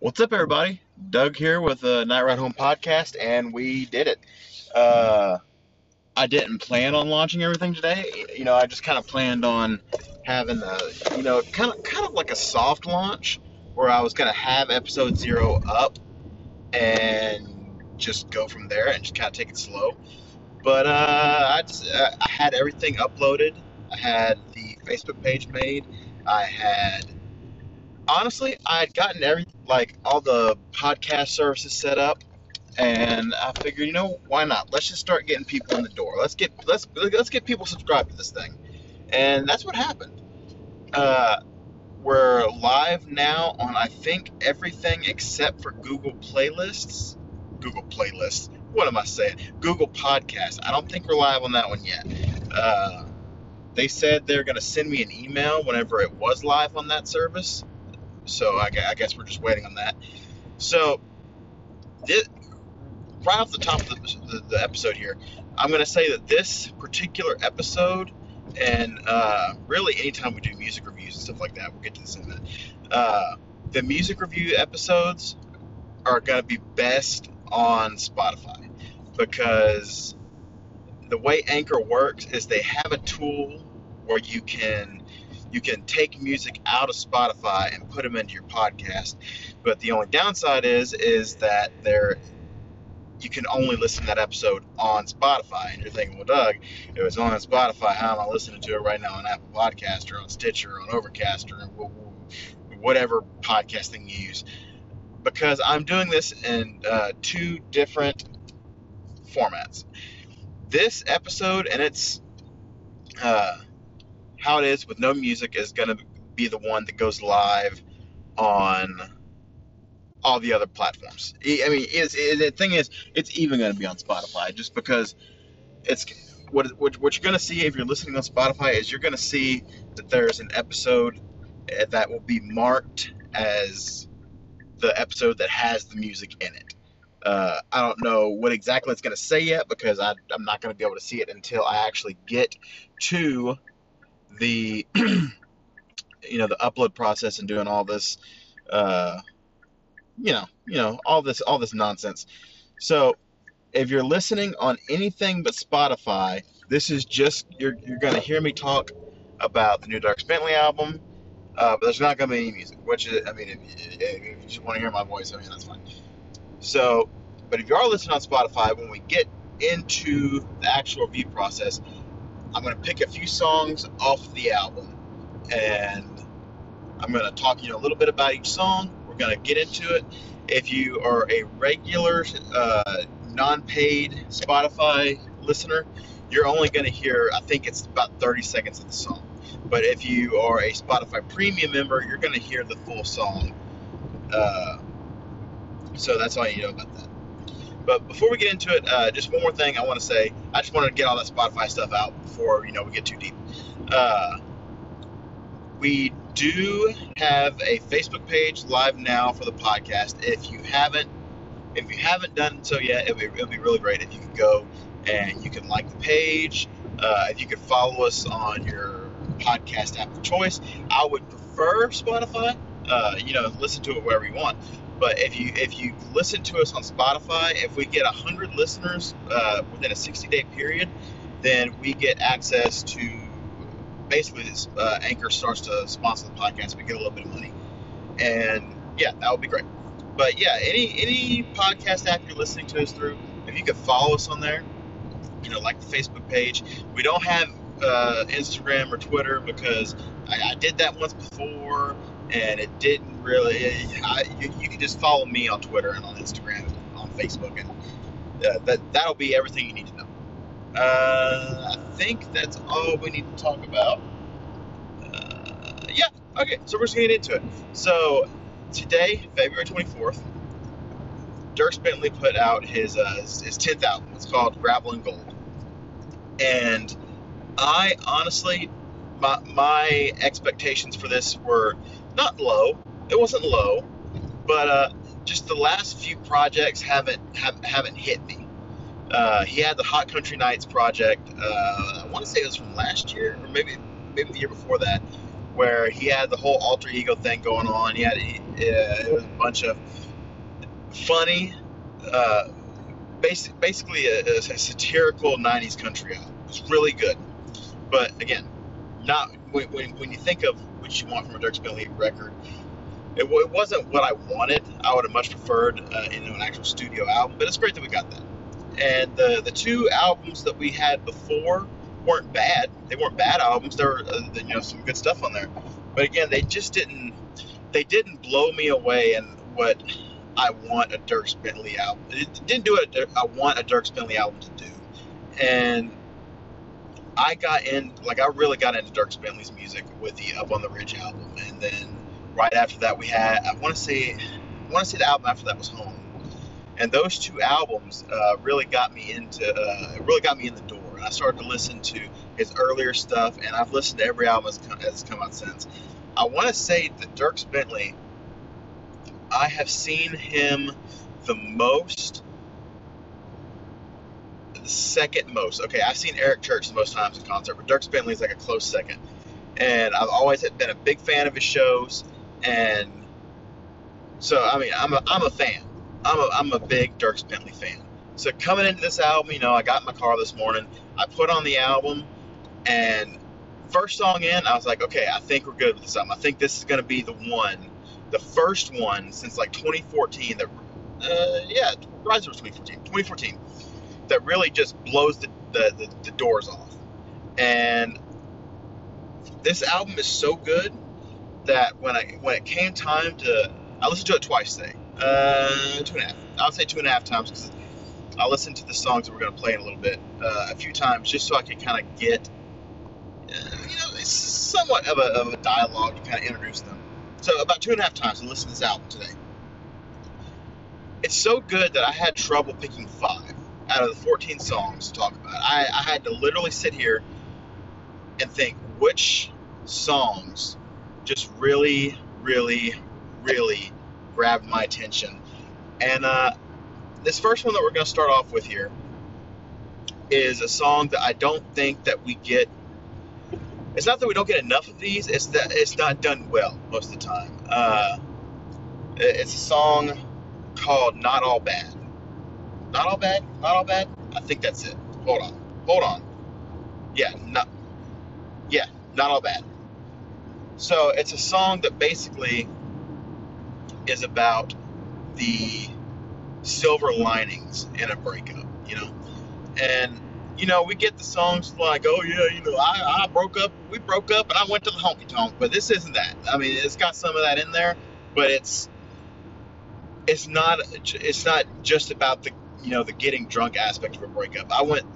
What's up, everybody? Doug here with the Night Ride Home podcast, and we did it. Uh, I didn't plan on launching everything today. You know, I just kind of planned on having a, you know, kind of kind of like a soft launch where I was gonna have episode zero up and just go from there and just kind of take it slow. But uh, I, just, uh, I had everything uploaded. I had the Facebook page made. I had honestly, I had gotten every like all the podcast services set up, and I figured, you know, why not? Let's just start getting people in the door. Let's get let's let's get people subscribed to this thing, and that's what happened. Uh, we're live now on I think everything except for Google Playlists. Google Playlists. What am I saying? Google Podcasts. I don't think we're live on that one yet. Uh, they said they're going to send me an email whenever it was live on that service. So I, I guess we're just waiting on that. So, this, right off the top of the, the, the episode here, I'm going to say that this particular episode, and uh, really anytime we do music reviews and stuff like that, we'll get to this in a minute. Uh, the music review episodes are going to be best on Spotify because the way Anchor works is they have a tool where you can you can take music out of Spotify and put them into your podcast. But the only downside is is that there you can only listen to that episode on Spotify. And you're thinking, well, Doug, if it's on Spotify, how am I listening to it right now on Apple Podcast or on Stitcher or on Overcast or whatever podcasting you use? Because I'm doing this in uh, two different formats. This episode and it's uh, how it is with no music is going to be the one that goes live on all the other platforms. I mean, it's, it, the thing is, it's even going to be on Spotify just because it's what, what, what you're going to see if you're listening on Spotify is you're going to see that there's an episode eh, that will be marked as the episode that has the music in it. Uh, I don't know what exactly it's going to say yet because I, I'm not going to be able to see it until I actually get to the you know the upload process and doing all this uh, you know you know all this all this nonsense. So if you're listening on anything but spotify this is just you're, you're going to hear me talk about the new Dierks Bentley album uh, but there's not going to be any music which is i mean if, if you just want to hear my voice i mean that's fine. So but if you are listening on spotify when we get into the actual review process I'm going to pick a few songs off the album and I'm going to talk you know a little bit about each song. We're going to get into it. If you are a regular uh, non-paid Spotify listener, you're only going to hear I think it's about 30 seconds of the song. But if you are a Spotify premium member, you're going to hear the full song. Uh, so that's all you know about that. But before we get into it, uh, just one more thing I want to say. I just wanted to get all that Spotify stuff out before you know we get too deep. Uh, we do have a Facebook page live now for the podcast. If you haven't, if you haven't done so yet, it would be, be really great if you could go and you can like the page. Uh, if you could follow us on your podcast app of choice, I would prefer Spotify. Uh, you know, listen to it wherever you want. But if you if you listen to us on Spotify, if we get hundred listeners uh, within a 60 day period, then we get access to basically this uh, Anchor starts to sponsor the podcast. We get a little bit of money, and yeah, that would be great. But yeah, any any podcast app you're listening to us through, if you could follow us on there, you know, like the Facebook page. We don't have uh, Instagram or Twitter because I, I did that once before and it didn't really. I, you, you, can just follow me on Twitter and on Instagram, and on Facebook, and uh, that that'll be everything you need to know. Uh, I think that's all we need to talk about. Uh, yeah, okay, so we're just gonna get into it. So today, February twenty fourth, Dierks Bentley put out his uh, his tenth album. It's called Gravel and Gold, and I honestly, my my expectations for this were not low. It wasn't low, but uh, just the last few projects haven't have, haven't hit me. Uh, he had the Hot Country Nights project. Uh, I want to say it was from last year, or maybe maybe the year before that, where he had the whole alter ego thing going on. He had uh, it was a bunch of funny, uh, basic, basically a, a satirical '90s country album. It was really good, but again, not when, when, when you think of what you want from a Dierks Bentley record. It, it wasn't what I wanted. I would have much preferred uh, an actual studio album, but it's great that we got that. And the the two albums that we had before weren't bad. They weren't bad albums. There were uh, you know some good stuff on there, but again, they just didn't they didn't blow me away and what I want a Dierks Bentley album. It didn't do what I want a Dierks Bentley album to do, and I got in like I really got into Dierks Bentley's music with the Up on the Ridge album, and then right after that we had I want to say I want to say the album after that was Home, and those two albums uh, really got me into uh, really got me in the door. And I started to listen to his earlier stuff, and I've listened to every album that's come, out since. I want to say that Dierks Bentley, I have seen him the most second most. Okay, I've seen Eric Church the most times in concert, but Dierks Bentley is like a close second. And I've always been a big fan of his shows, and so I mean, I'm a, I'm a fan. I'm a, I'm a big Dierks Bentley fan. So coming into this album, you know, I got in my car this morning, I put on the album, and first song in, I was like, okay, I think we're good with this album. I think this is going to be the one, the first one since like 2014 that, uh, yeah, Rise was 2014, 2014 that really just blows the, the, the, the doors off. And this album is so good that when I when it came time to, I listened to it twice today, uh, two and a half. I'll say two and a half times because I listened to the songs that we're going to play in a little bit uh, a few times just so I could kind of get, uh, you know, it's somewhat of a, of a dialogue to kind of introduce them. So about two and a half times I listened to this album today. It's so good that I had trouble picking five out of the 14 songs to talk about. I, I had to literally sit here and think which songs just really, really, really grabbed my attention. And uh, this first one that we're going to start off with here is a song that I don't think that we get. It's not that we don't get enough of these. It's that it's not done well most of the time. Uh, it's a song called "Not All Bad." Not all bad. Not all bad. I think that's it. Hold on. Hold on. Yeah. Not. Yeah. Not all bad. So it's a song that basically is about the silver linings in a breakup, you know? And, you know, we get the songs like, oh, yeah, you know, I, I broke up, we broke up, and I went to the honky tonk, but this isn't that. I mean, it's got some of that in there, but it's it's not it's not just about the you know the getting drunk aspect of a breakup. I went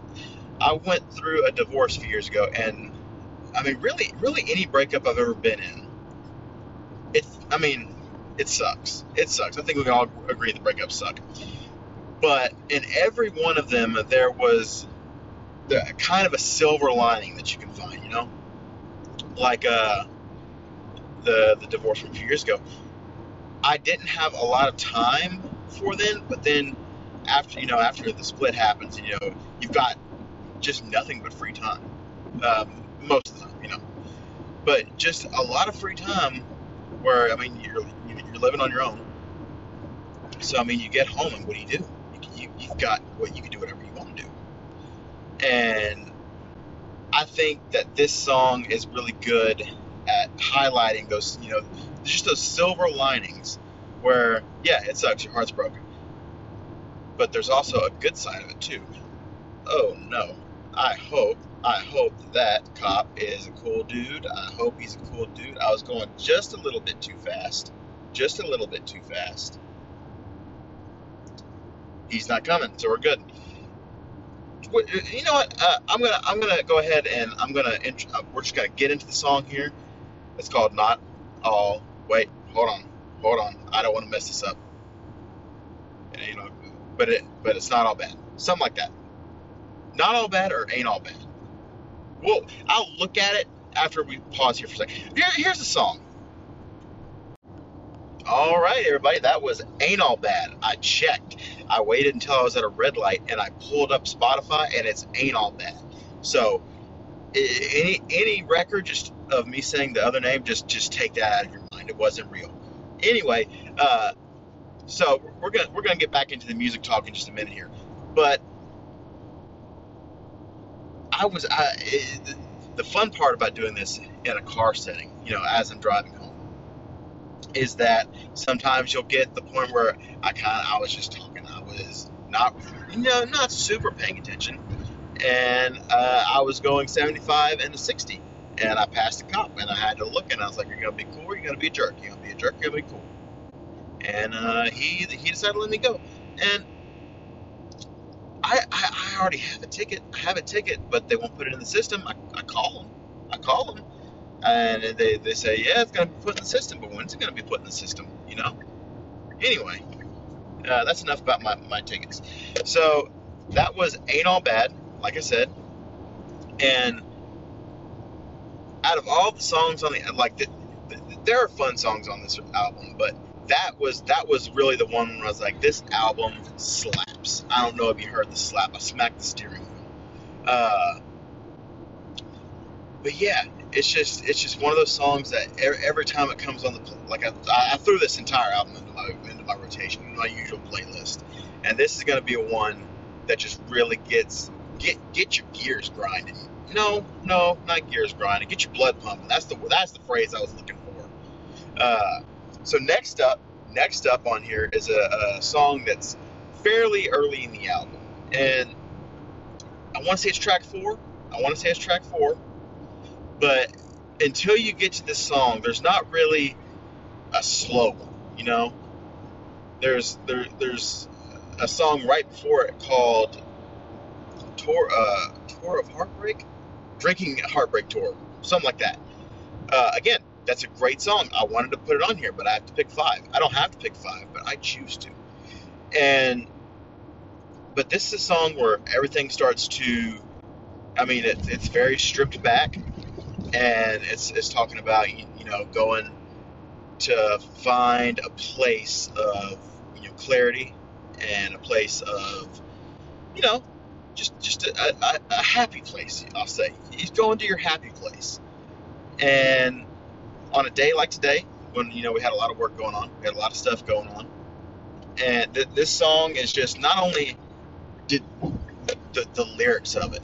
I went through a divorce a few years ago, and I mean, really, really, any breakup I've ever been in, it. I mean, it sucks. It sucks. I think we can all agree that breakups suck. But in every one of them, there was the, kind of a silver lining that you can find. You know, like uh, the the divorce from a few years ago. I didn't have a lot of time for then, but then after you know after the split happens, you know you've got just nothing but free time um, most of the time, you know. But just a lot of free time where I mean you're you're living on your own. So I mean you get home and what do you do? You, you have got what you can do whatever you want to do. And I think that this song is really good at highlighting those you know just those silver linings where yeah it sucks your heart's broken but there's also a good side of it too. Oh no. I hope, I hope that cop is a cool dude. I hope he's a cool dude. I was going just a little bit too fast. Just a little bit too fast. He's not coming, so we're good. You know what? Uh, I'm gonna I'm gonna go ahead and I'm gonna uh, we're just gonna get into the song here. It's called "Not All." Wait, hold on, hold on. I don't want to mess this up. You know, but it but it's not all bad. Something like that. Not all bad or ain't all bad. Well, I'll look at it after we pause here for a second. Here, here's the song. All right, everybody, that was Ain't All Bad. I checked. I waited until I was at a red light and I pulled up Spotify and it's Ain't All Bad. So, any any record, just of me saying the other name, just just take that out of your mind. It wasn't real. Anyway, uh, so we're gonna we're gonna get back into the music talk in just a minute here, but I was I, it, the fun part about doing this in a car setting, you know, as I'm driving home, is that sometimes you'll get the point where I kind of I was just talking, I was not you know not super paying attention, and uh, I was going 75 and a 60, and I passed a cop, and I had to look, and I was like, "You're gonna be cool, you're gonna be a jerk. You're gonna be a jerk, you're gonna be cool." And uh, he he decided to let me go, and I, I, I already have a ticket. I have a ticket, but they won't put it in the system. I, I call them. I call them, and they, they say, yeah, it's gonna be put in the system, but when's it gonna be put in the system? You know. Anyway, uh, that's enough about my, my tickets. So that was ain't all bad, like I said, and out of all the songs on the like the, the, there are fun songs on this album, but that was that was really the one where I was like, this album slaps. I don't know if you heard the slap. I smacked the steering wheel. Uh, but yeah, it's just it's just one of those songs that every, every time it comes on the like I, I threw this entire album into my into my rotation, into my usual playlist, and this is gonna be a one that just really gets get get your gears grinding. No, no, not gears grinding. Get your blood pumping. That's the that's the phrase I was looking for. Uh, so next up, next up on here is a, a song that's fairly early in the album, and I want to say it's track four. I want to say it's track four, but until you get to this song, there's not really a slow one. You know, there's there there's a song right before it called Tour uh, Tour of Heartbreak, Drinking Heartbreak Tour, something like that. Uh, again, that's a great song. I wanted to put it on here, but I have to pick five. I don't have to pick five, but I choose to. And but this is a song where everything starts to. I mean, it, it's very stripped back, and it's it's talking about you, you know going to find a place of you know clarity and a place of you know just just a, a, a happy place. I'll say he's going to your happy place, and on a day like today, when you know we had a lot of work going on, we had a lot of stuff going on, and th- this song is just not only did the, the lyrics of it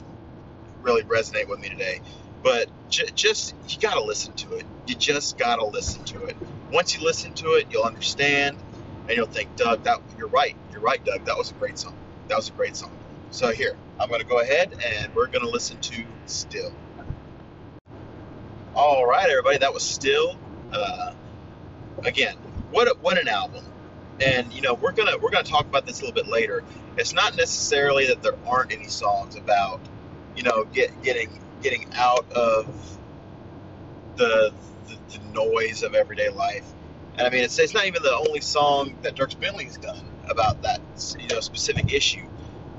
really resonate with me today, but j- just you gotta listen to it. You just gotta listen to it. Once you listen to it, you'll understand, and you'll think, Doug, that you're right. You're right, Doug. That was a great song. That was a great song. So here, I'm gonna go ahead and we're gonna listen to "Still." All right, everybody, that was still. Uh, again, what a, what an album, and you know we're gonna we're gonna talk about this a little bit later. It's not necessarily that there aren't any songs about you know get getting getting out of the the, the noise of everyday life. And I mean, it's, it's not even the only song that Dierks Bentley's done about that you know specific issue,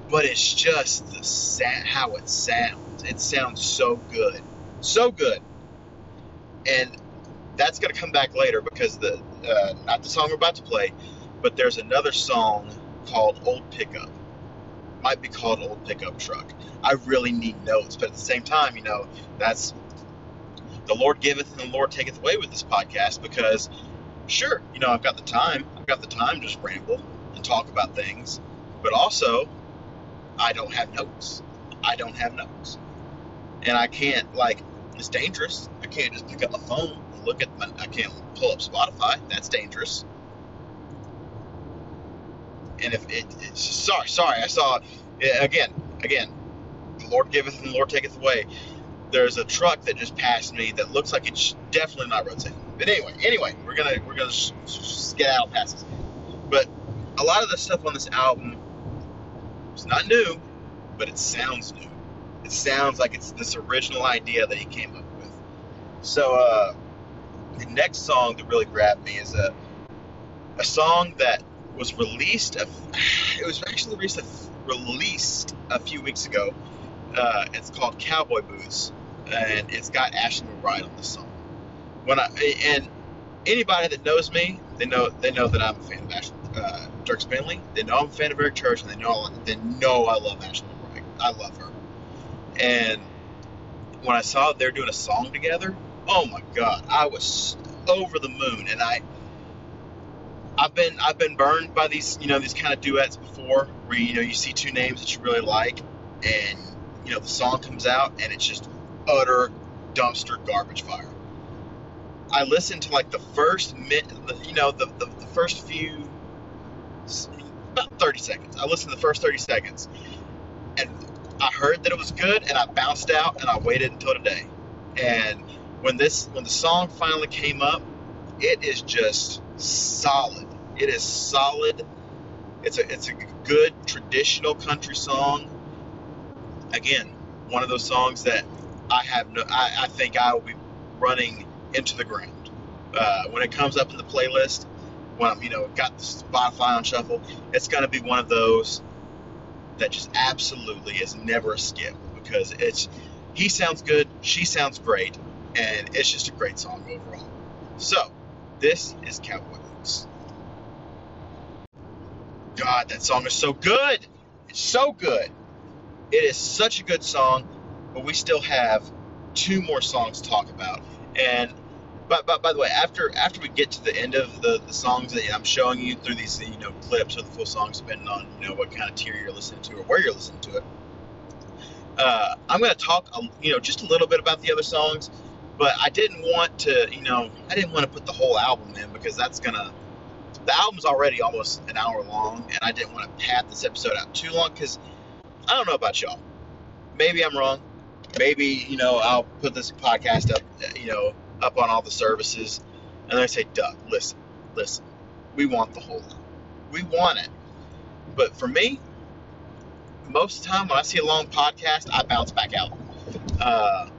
but it's just the sa- how it sounds. It sounds so good, so good and that's going to come back later because the uh, not the song we're about to play, but there's another song called Old Pickup. Might be called Old Pickup Truck. I really need notes, but at the same time, you know, that's the Lord giveth and the Lord taketh away with this podcast because, sure, you know, I've got the time. I've got the time to just ramble and talk about things, but also, I don't have notes. I don't have notes. And I can't, like, it's dangerous. Can't just pick up my phone and look at my. I can't pull up Spotify. That's dangerous. And if it, it's sorry, sorry, I saw again, again. The Lord giveth and the Lord taketh away. There's a truck that just passed me that looks like it's definitely not rotating. But anyway, anyway, we're gonna we're gonna get out past this. But a lot of the stuff on this album is not new, but it sounds new it sounds like it's this original idea that he came up with. So uh, the next song that really grabbed me is a a song that was released. A, it was actually released a, released a few weeks ago. Uh, it's called Cowboy Boots, and it's got Ashley McBryde on the song. When I and anybody that knows me, they know they know that I'm a fan of Ashley, uh, Dierks Bentley. They know I'm a fan of Eric Church, and they know they know I love Ashley McBryde. I love her. And when I saw they're doing a song together, oh my god, I was over the moon, and I. I've been I've been burned by these you know these kind of duets before where you know you see two names that you really like and you know the song comes out and it's just utter dumpster garbage fire. I listened to like the first minute, you know, the, the, the first few, about 30 seconds. I listened to the first 30 seconds and I heard that it was good and I bounced out and I waited until today. And when this, when the song finally came up, it is just solid. It is solid. It's a, it's a good traditional country song. Again, one of those songs that I have no, I, I think I will be running into the ground. Uh, when it comes up in the playlist, when I'm, you know, got the Spotify on shuffle, it's to be one of those that just absolutely is never a skip because it's, he sounds good, she sounds great, and it's just a great song overall. So, this is Cowboy Boots. God, that song is so good! It's so good! It is such a good song, but we still have two more songs to talk about. And but, but by the way, after after we get to the end of the, the songs that I'm showing you through these you know clips of the full songs, depending on you know what kind of tier you're listening to or where you're listening to it, uh, I'm going to talk you know just a little bit about the other songs. But I didn't want to you know I didn't want to put the whole album in because that's gonna the album's already almost an hour long, and I didn't want to pad this episode out too long because I don't know about y'all. Maybe I'm wrong. Maybe you know I'll put this podcast up you know up on all the services, and then I say, Doug, listen, listen, we want the whole We want it. But for me, most of the time when I see a long podcast, I bounce back out. Uh,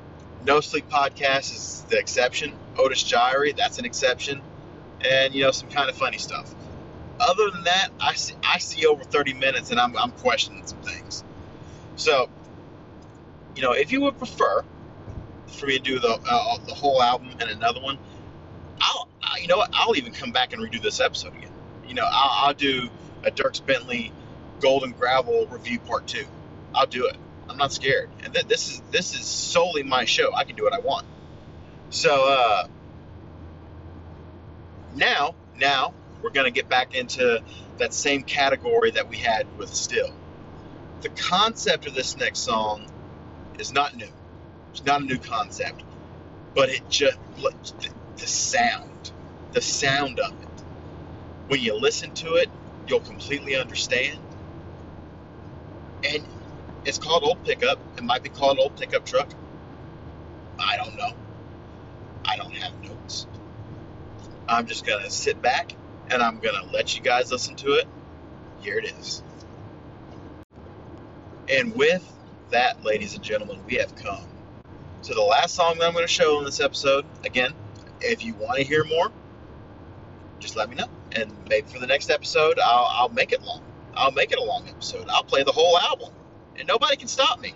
no Sleep Podcast is the exception. Otis Jiry, that's an exception. And, you know, some kind of funny stuff. Other than that, I see, I see over 30 minutes and I'm, I'm questioning some things. So, you know, if you would prefer for me to do the uh, the whole album and another one, I'll you know what I'll even come back and redo this episode again. You know I'll, I'll do a Dierks Bentley Golden Gravel review part two. I'll do it. I'm not scared, and th- this is this is solely my show. I can do what I want. So uh, now now we're gonna get back into that same category that we had with Still. The concept of this next song is not new. It's not a new concept, but it just the sound, the sound of it. When you listen to it, you'll completely understand. And it's called old pickup. It might be called old pickup truck. I don't know. I don't have notes. I'm just gonna sit back and I'm gonna let you guys listen to it. Here it is. And with that, ladies and gentlemen, we have come to the last song that I'm going to show in this episode. Again, if you want to hear more, just let me know. And maybe for the next episode, I'll, I'll make it long. I'll make it a long episode. I'll play the whole album, and nobody can stop me.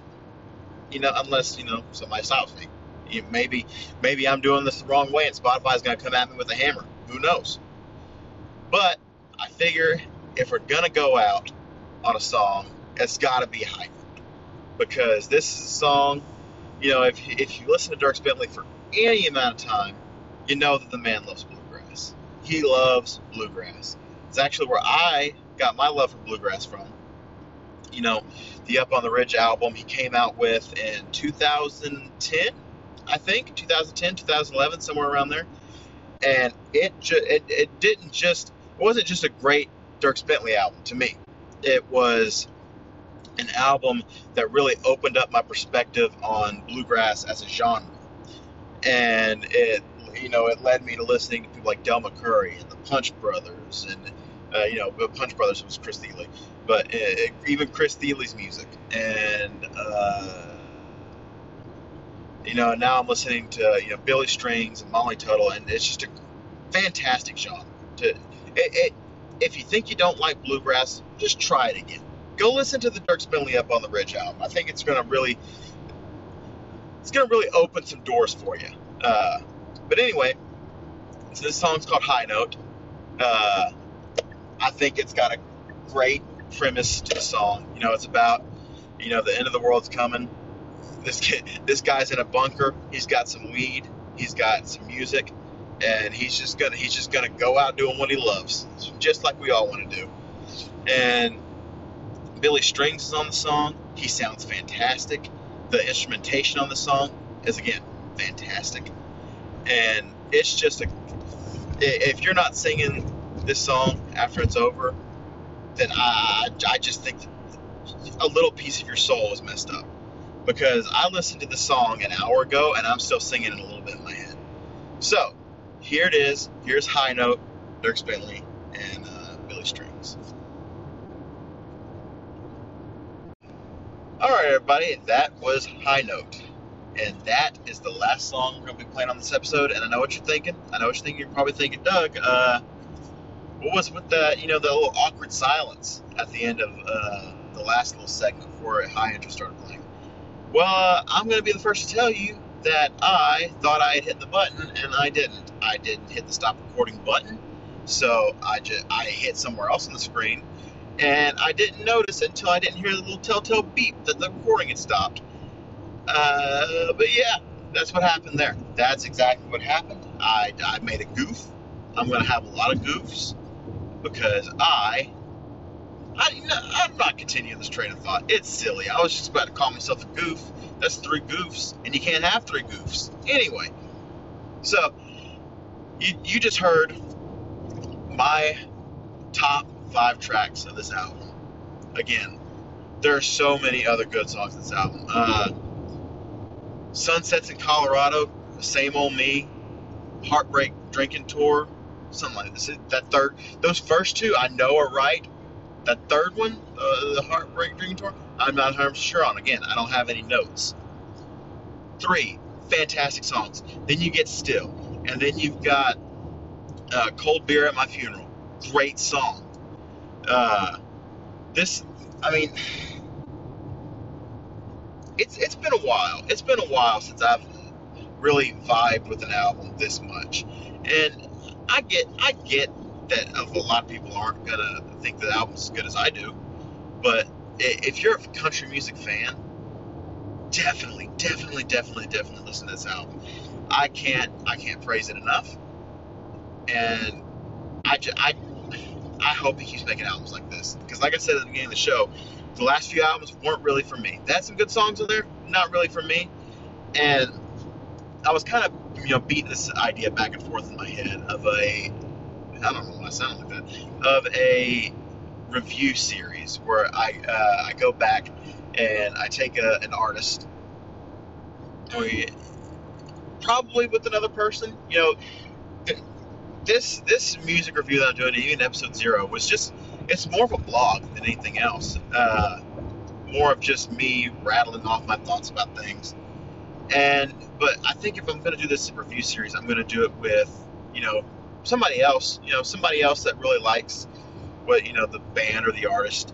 You know, unless you know somebody stops me. You, maybe, maybe I'm doing this the wrong way, and Spotify's going to come at me with a hammer. Who knows? But I figure if we're gonna go out on a song, it's got to be high because this is a song you know, if, if you listen to Dierks Bentley for any amount of time, you know that the man loves bluegrass. He loves bluegrass. It's actually where I got my love for bluegrass from. You know, the Up on the Ridge album he came out with in 2010, I think, 2010, 2011, somewhere around there. And it ju- it, it didn't just it wasn't just a great Dierks Bentley album to me. It was an album that really opened up my perspective on bluegrass as a genre. And it, you know, it led me to listening to people like Del McCoury and the Punch Brothers, and uh, you know, the Punch Brothers was Chris Thile, but it, even Chris Thile's music, and uh, you know, now I'm listening to you know Billy Strings and Molly Tuttle, and it's just a fantastic genre. To it, it, if you think you don't like bluegrass, just try it again go listen to the Dierks Bentley Up on the Ridge album. I think it's going to really, it's going to really open some doors for you. Uh, but anyway, so this song's called High Note. Uh, I think it's got a great premise to the song. You know, it's about, you know, the end of the world's coming. This kid, this guy's in a bunker. He's got some weed, He's got some music, and he's just gonna he's just gonna go out doing what he loves, just like we all want to do. And Billy Strings is on the song. He sounds fantastic. The instrumentation on the song is again fantastic, and it's just a. If you're not singing this song after it's over, then I I just think a little piece of your soul is messed up because I listened to the song an hour ago and I'm still singing it a little bit in my head. So here it is. Here's High Note, Dierks Bentley, and uh, Billy Strings. All right, everybody, that was High Note. And that is the last song we're going to be playing on this episode. And I know what you're thinking. I know what you're thinking. You're probably thinking, Doug, uh, what was with the, you know, the little awkward silence at the end of uh, the last little segment before High Intro started playing? Well, uh, I'm going to be the first to tell you that I thought I had hit the button and I didn't. I didn't hit the stop recording button, so I just I hit somewhere else on the screen, and I didn't notice it until I didn't hear the little telltale beep that the recording had stopped. Uh, but yeah, that's what happened there. That's exactly what happened. I, I made a goof. I'm going to have a lot of goofs because I I, am not continuing this train of thought. It's silly. I was just about to call myself a goof. That's three goofs, and you can't have three goofs. Anyway, so you, you just heard my top five tracks of this album. Again, there are so many other good songs in this album. Uh, Sunsets in Colorado, Same Old Me, Heartbreak Drinking Tour, something like this. That third, those first two I know are right that third one, uh, the Heartbreak Dream Tour, I'm not 100 sure on. Again, I don't have any notes. Three, fantastic songs. Then you get Still. And then you've got uh, Cold Beer at My Funeral. Great song. Uh, this, I mean, it's it's been a while. It's been a while since I've really vibed with an album this much. And I get I get that a lot of people aren't gonna think the album's as good as I do. But if you're a country music fan, definitely, definitely, definitely, definitely listen to this album. I can't I can't praise it enough. And I, just, I, I hope he keeps making albums like this. Because like I said at the beginning of the show, the last few albums weren't really for me. Had some good songs in there, not really for me. And I was kind of you know beating this idea back and forth in my head of a I don't know why I sound like that, of a review series where I uh, I go back and I take a, an artist, we, probably with another person. You know, this this music review that I'm doing, even episode zero, was just it's more of a blog than anything else. Uh, more of just me rattling off my thoughts about things. And but I think if I'm going to do this review series, I'm going to do it with you know somebody else, you know, somebody else that really likes what you know the band or the artist.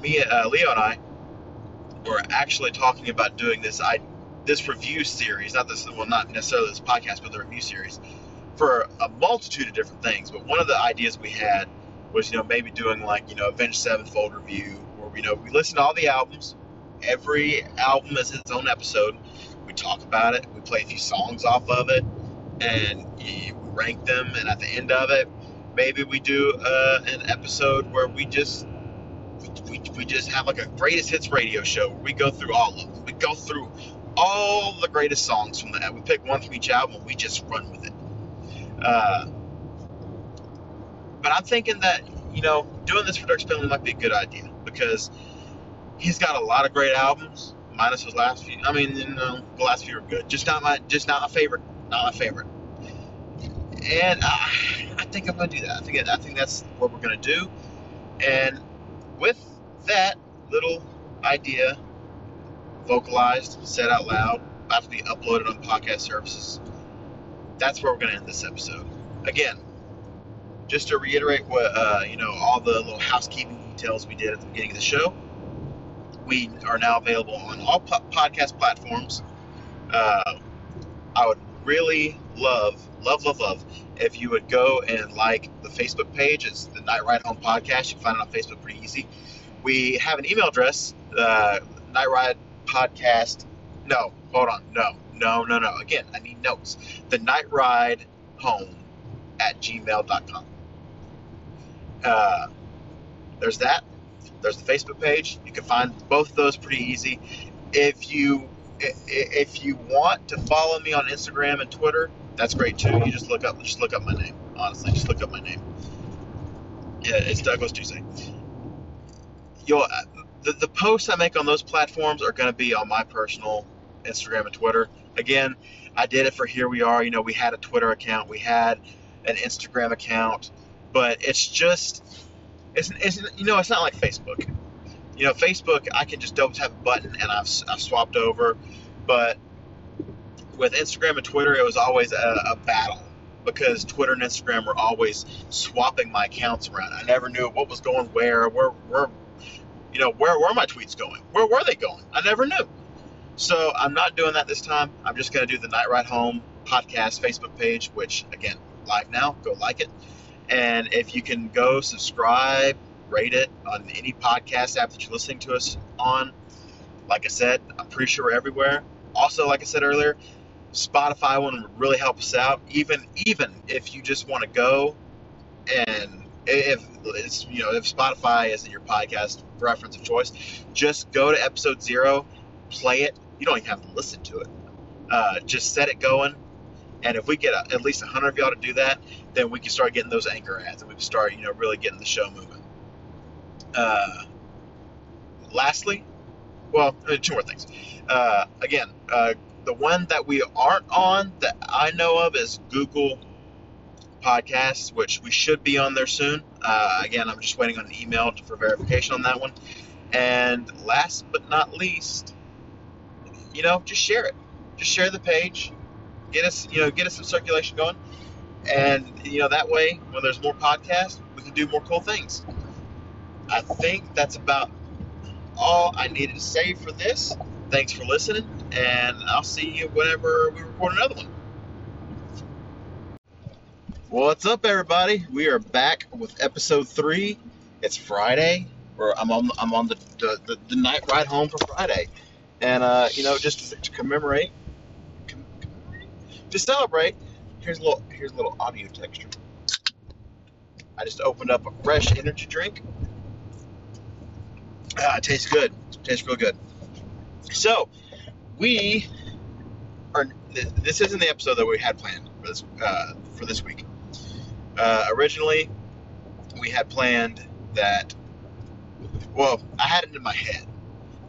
Me, uh, Leo, and I were actually talking about doing this I this review series, not this well, not necessarily this podcast, but the review series for a multitude of different things. But one of the ideas we had was you know maybe doing like you know Avenged Sevenfold review, where you know we listen to all the albums. Every album is its own episode. We talk about it. We play a few songs off of it, and you, rank them, and at the end of it, maybe we do uh, an episode where we just we, we just have like a greatest hits radio show where we go through all of them. We go through all the greatest songs from that. We pick one from each album and we just run with it. Uh, but I'm thinking that you know doing this for Dierks Bentley might be a good idea because he's got a lot of great albums. Minus his last few. I mean, you know, the last few are good. Just not my, just not my favorite. Not my favorite and uh, I think I'm to do that. I think I think that's what we're to do. And with that little idea vocalized, said out loud, about to be uploaded on podcast services, that's where we're to end this episode. Again, just to reiterate what uh, you know, all the little housekeeping details we did at the beginning of the show. We are now available on all po- podcast platforms. Uh, I would really love, love, love, love if you would go and like the Facebook page. It's the Night Ride Home Podcast. You can find it on Facebook pretty easy. We have an email address, uh, Night Ride Podcast. No, hold on, no. No, no, no. Again, I need notes. The Night Ride Home at gmail.com. Uh, there's that. There's the Facebook page. You can find both of those pretty easy. If you if you want to follow me on Instagram and Twitter, that's great too. You just look up just look up my name. Honestly, just look up my name. Yeah, it's Douglas Tuesday. You'll the, the posts I make on those platforms are going to be on my personal Instagram and Twitter. Again, I did it for Here We Are. You know, we had a Twitter account, we had an Instagram account, but it's just, it's, it's you know, it's not like Facebook. You know, Facebook, I can just double tap a button and I've, I've swapped over, but with Instagram and Twitter, it was always a, a battle because Twitter and Instagram were always swapping my accounts around. I never knew what was going where, where, where, you know, where were my tweets going? Where were they going? I never knew. So I'm not doing that this time. I'm just going to do the Night Ride Home podcast Facebook page, which again, live now. Go like it. And if you can go subscribe, rate it on any podcast app that you're listening to us on. Like I said, I'm pretty sure we're everywhere. Also, like I said earlier, Spotify one would really help us out. Even even if you just want to go and if it's you know if Spotify isn't your podcast preference of choice, just go to episode zero, play it. You don't even have to listen to it. Uh, just set it going, and if we get a, at least hundred of y'all to do that, then we can start getting those anchor ads, and we can start you know really getting the show moving. Uh, lastly, well, uh, two more things. Uh, again, uh, the one that we aren't on that I know of is Google Podcasts, which we should be on there soon. Uh, again, I'm just waiting on an email for verification on that one. And last but not least, you know, just share it. Just share the page. Get us, you know, get us some circulation going. And you know that way, when there's more podcasts, we can do more cool things. I think that's about all I needed to say for this. Thanks for listening, and I'll see you whenever we record another one. What's up, everybody? We are back with episode three. It's Friday. Where I'm on. I'm on the the, the, the night ride home for Friday, and uh, you know, just to, to commemorate, to celebrate. Here's a little. Here's a little audio texture. I just opened up a fresh energy drink. Ah, it tastes good. It tastes real good. So, we are. This isn't the episode that we had planned for this uh, for this week. Uh, originally, we had planned that. Well, I had it in my head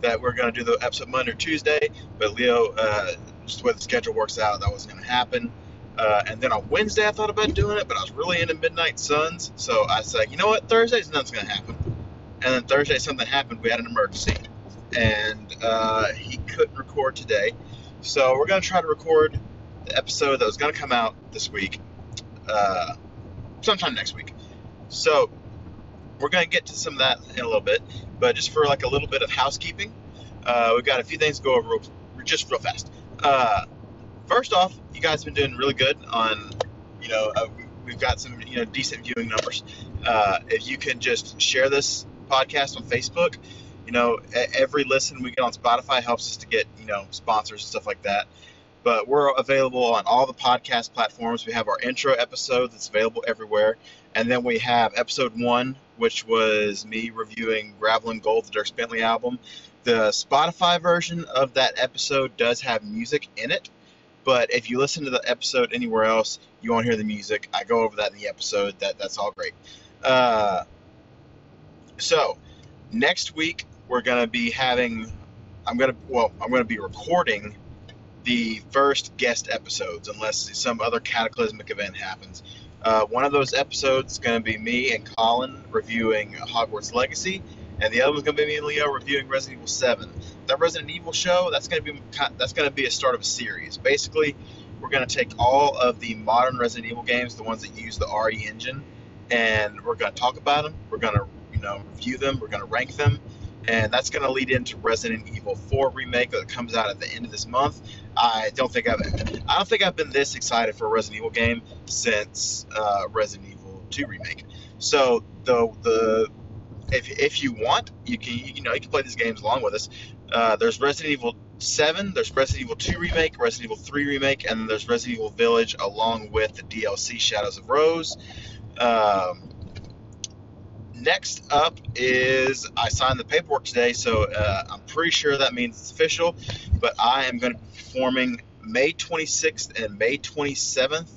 that we are going to do the episode Monday or Tuesday, but Leo, uh, just the way the schedule works out, that wasn't going to happen. Uh, and then on Wednesday, I thought about doing it, but I was really into Midnight Suns, so I said, you know what, Thursday's nothing's going to happen. And then Thursday, something happened. We had an emergency, and uh, he couldn't record today. So we're going to try to record the episode that was going to come out this week, uh, sometime next week. So we're going to get to some of that in a little bit, but just for like a little bit of housekeeping, uh, we've got a few things to go over just real fast. Uh, first off, you guys have been doing really good on, you know, uh, we've got some you know decent viewing numbers. Uh, if you can just share this podcast on Facebook. You know, every listen we get on Spotify helps us to get, you know, sponsors and stuff like that. But we're available on all the podcast platforms. We have our intro episode that's available everywhere. And then we have episode one, which was me reviewing Gravel and Gold, the Dierks Bentley album. The Spotify version of that episode does have music in it. But if you listen to the episode anywhere else, you won't hear the music. I go over that in the episode. That that's all great. Uh, so, next week we're to be having I'm to well, I'm to be recording the first guest episodes unless some other cataclysmic event happens. Uh, one of those episodes is going to be me and Colin reviewing Hogwarts Legacy, and the other one's to be me and Leo reviewing Resident Evil 7. That Resident Evil show that's to be that's to be a start of a series. Basically, we're to take all of the modern Resident Evil games, the ones that use the RE engine, and we're to talk about them. We're to you know, review them. We're to rank them, and that's going to lead into Resident Evil 4 remake that comes out at the end of this month. I don't think I've I don't think I've been this excited for a Resident Evil game since uh, Resident Evil 2 remake. So the the if, if you want, you can you know you can play these games along with us. Uh, there's Resident Evil 7, there's Resident Evil 2 remake, Resident Evil 3 remake, and there's Resident Evil Village along with the DLC Shadows of Rose. Um, next up is I signed the paperwork today, so uh, I'm pretty sure that means it's official. But I am going to be performing May 26th and May 27th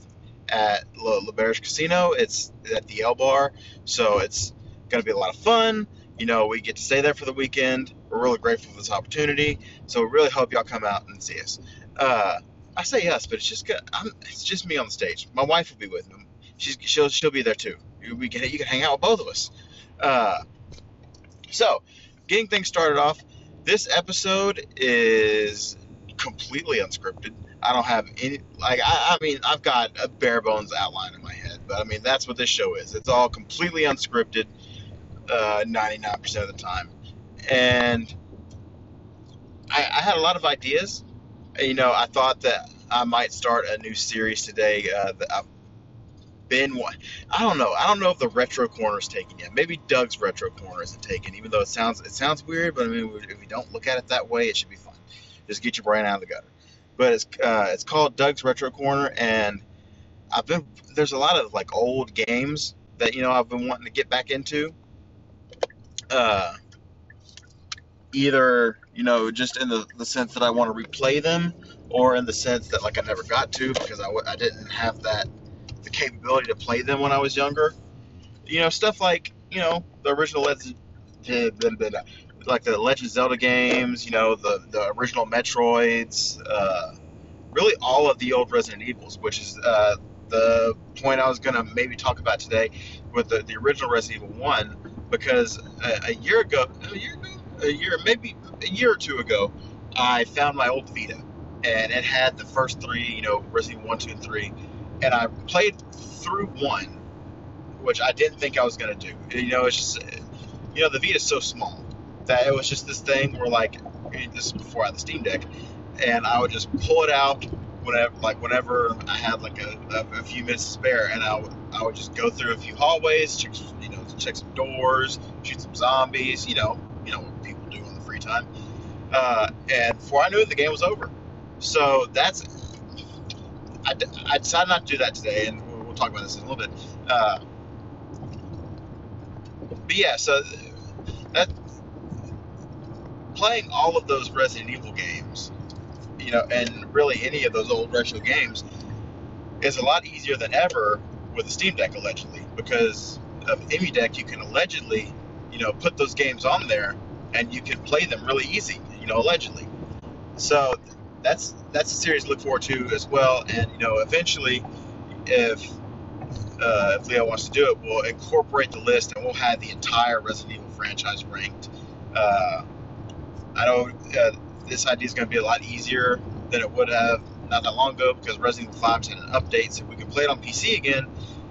at Le, Le Casino. It's at the L Bar, so it's going to be a lot of fun. You know, we get to stay there for the weekend. We're really grateful for this opportunity. So we really hope y'all come out and see us. Uh, I say yes, but it's just I'm, it's just me on the stage. My wife will be with me. She's she'll she'll be there too. We can you can hang out with both of us. Uh, so, getting things started off. This episode is completely unscripted. I don't have any like I, I mean I've got a bare bones outline in my head, but I mean that's what this show is. It's all completely unscripted, uh, 99% of the time, and I, I, had a lot of ideas. You know, I thought that I might start a new series today. Uh, that I've been one. I don't know. I don't know if the retro corner is taken yet. Maybe Doug's retro corner isn't taken, even though it sounds it sounds weird. But I mean, if we don't look at it that way, it should be fun. Just get your brain out of the gutter. But it's uh, it's called Doug's Retro Corner, and I've been there's a lot of like old games that you know I've been wanting to get back into. Uh, either you know just in the, the sense that I want to replay them, or in the sense that like I never got to because I, I didn't have that the capability to play them when I was younger. You know stuff like you know the original Let's like the Legend Zelda games, you know, the the original Metroids, uh, really all of the old Resident Evils, which is uh, the point I was gonna maybe talk about today with the, the original Resident Evil One, because a, a year ago, a year a year maybe a year or two ago, I found my old Vita, and it had the first three, you know, Resident Evil One, Two, and Three, and I played through one, which I didn't think I was gonna do. You know, it's just, you know, the Vita's so small that it was just this thing where like this is before I had the Steam Deck, and I would just pull it out whenever like whenever I had like a, a, a, few minutes to spare, and I would I would just go through a few hallways, check check some doors, shoot some zombies, you know you know what people do in the free time, uh, and before I knew it, the game was over. So that's I, I decided not to do that today, and we'll, we'll talk about this in a little bit. Uh, but yeah, so that playing all of those Resident Evil games, you know, and really any of those old retro games, is a lot easier than ever with a Steam Deck allegedly because of EmuDeck. You can allegedly, you know, put those games on there and you can play them really easy, you know, allegedly. So that's that's a series to look forward to as well. And you know, eventually, if uh, if Leo wants to do it, we'll incorporate the list and we'll have the entire Resident Evil franchise ranked. Uh, I know uh, this idea is going to be a lot easier than it would have not that long ago because Resident Evil 5 had an update, so we can play it on PC again.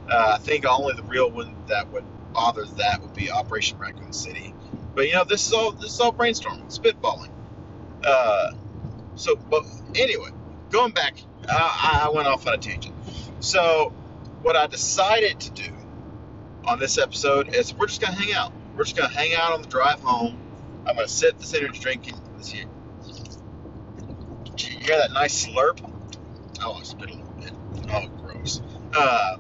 Uh, I think only the real one that would bother that would be Operation Raccoon City. But you know, this is all this is all brainstorming, spitballing. Uh, so, but anyway, going back, I, I went off on a tangent. So, what I decided to do on this episode is we're just gonna hang out. We're just gonna hang out on the drive home I'm gonna sit this energy drink in this here. You hear that nice slurp? Oh, I spit a little bit. Oh, gross. Uh,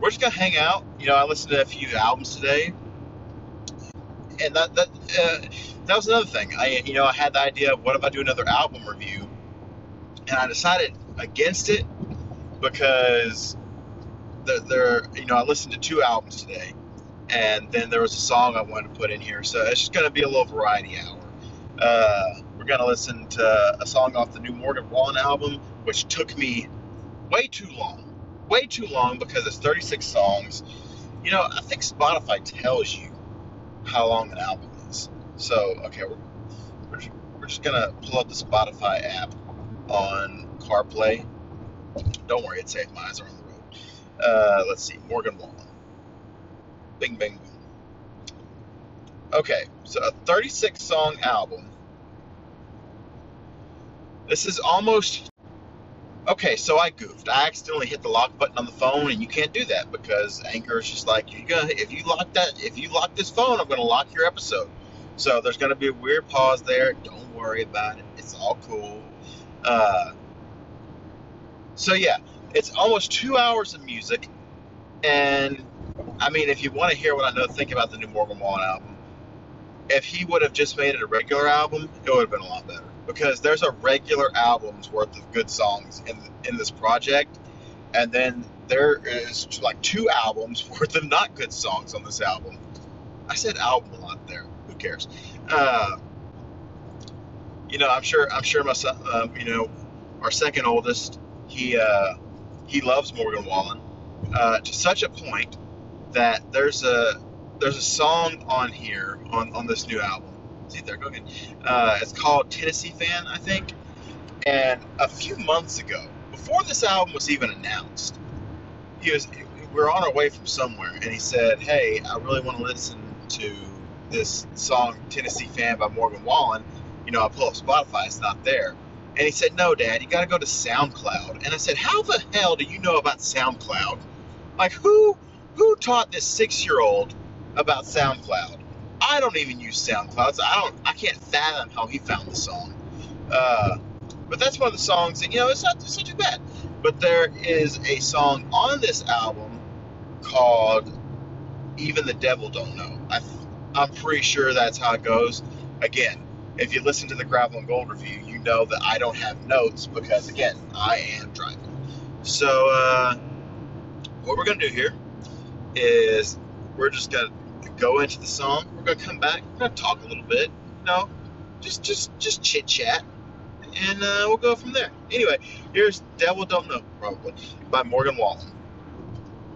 we're just gonna hang out. You know, I listened to a few albums today, and that that uh, that was another thing. I you know I had the idea of what if I do another album review, and I decided against it because there, there you know I listened to two albums today, and then there was a song I wanted to put in here. So it's just to be a little variety hour. Uh, we're to listen to a song off the new Morgan Wallen album, which took me way too long. Way too long because it's 36 songs. You know, I think Spotify tells you how long an album is. So, okay, we're, we're just, we're just to pull up the Spotify app on CarPlay. Don't worry, it's safe. My eyes are on the road. Uh, let's see, Morgan Wallen. Bing, bing, boom. Okay, so a 36 song album. This is almost. Okay, so I goofed. I accidentally hit the lock button on the phone, and you can't do that because Anchor is just like you gonna if you lock that if you lock this phone, I'm gonna lock your episode. So there's gonna be a weird pause there. Don't worry about it. It's all cool. Uh, so yeah, it's almost two hours of music, and I mean, if you want to hear what I know, think about the new Morgan Wallen album. If he would have just made it a regular album, it would have been a lot better because there's a regular album's worth of good songs in in this project, and then there is like two albums worth of not good songs on this album. I said album a lot there. Who cares? Uh, you know, I'm sure. I'm sure my son. Um, you know, our second oldest, he uh, he loves Morgan Wallen uh, to such a point that there's a there's a song on here on on this new album See there, go again. Uh, it's called Tennessee Fan, I think. And a few months ago, before this album was even announced, he was we are on our way from somewhere, and he said, "Hey, I really want to listen to this song Tennessee Fan by Morgan Wallen." You know, I pull up Spotify, it's not there. And he said, "No, Dad, you got to go to SoundCloud." And I said, "How the hell do you know about SoundCloud? Like, who who taught this six-year-old about SoundCloud?" I don't even use SoundCloud, so I don't, I can't fathom how he found the song. Uh, but that's one of the songs that you know it's not, it's not too bad. But there is a song on this album called "Even the Devil Don't Know." I, I'm pretty sure that's how it goes. Again, if you listen to the Gravel and Gold review, you know that I don't have notes because again, I am driving. So uh, what we're gonna do here is we're just gonna go into the song. We're gonna come back. We're gonna talk a little bit. No, just just just chit chat, and uh, we'll go from there. Anyway, here's "Devil Don't Know" probably by Morgan Wallen.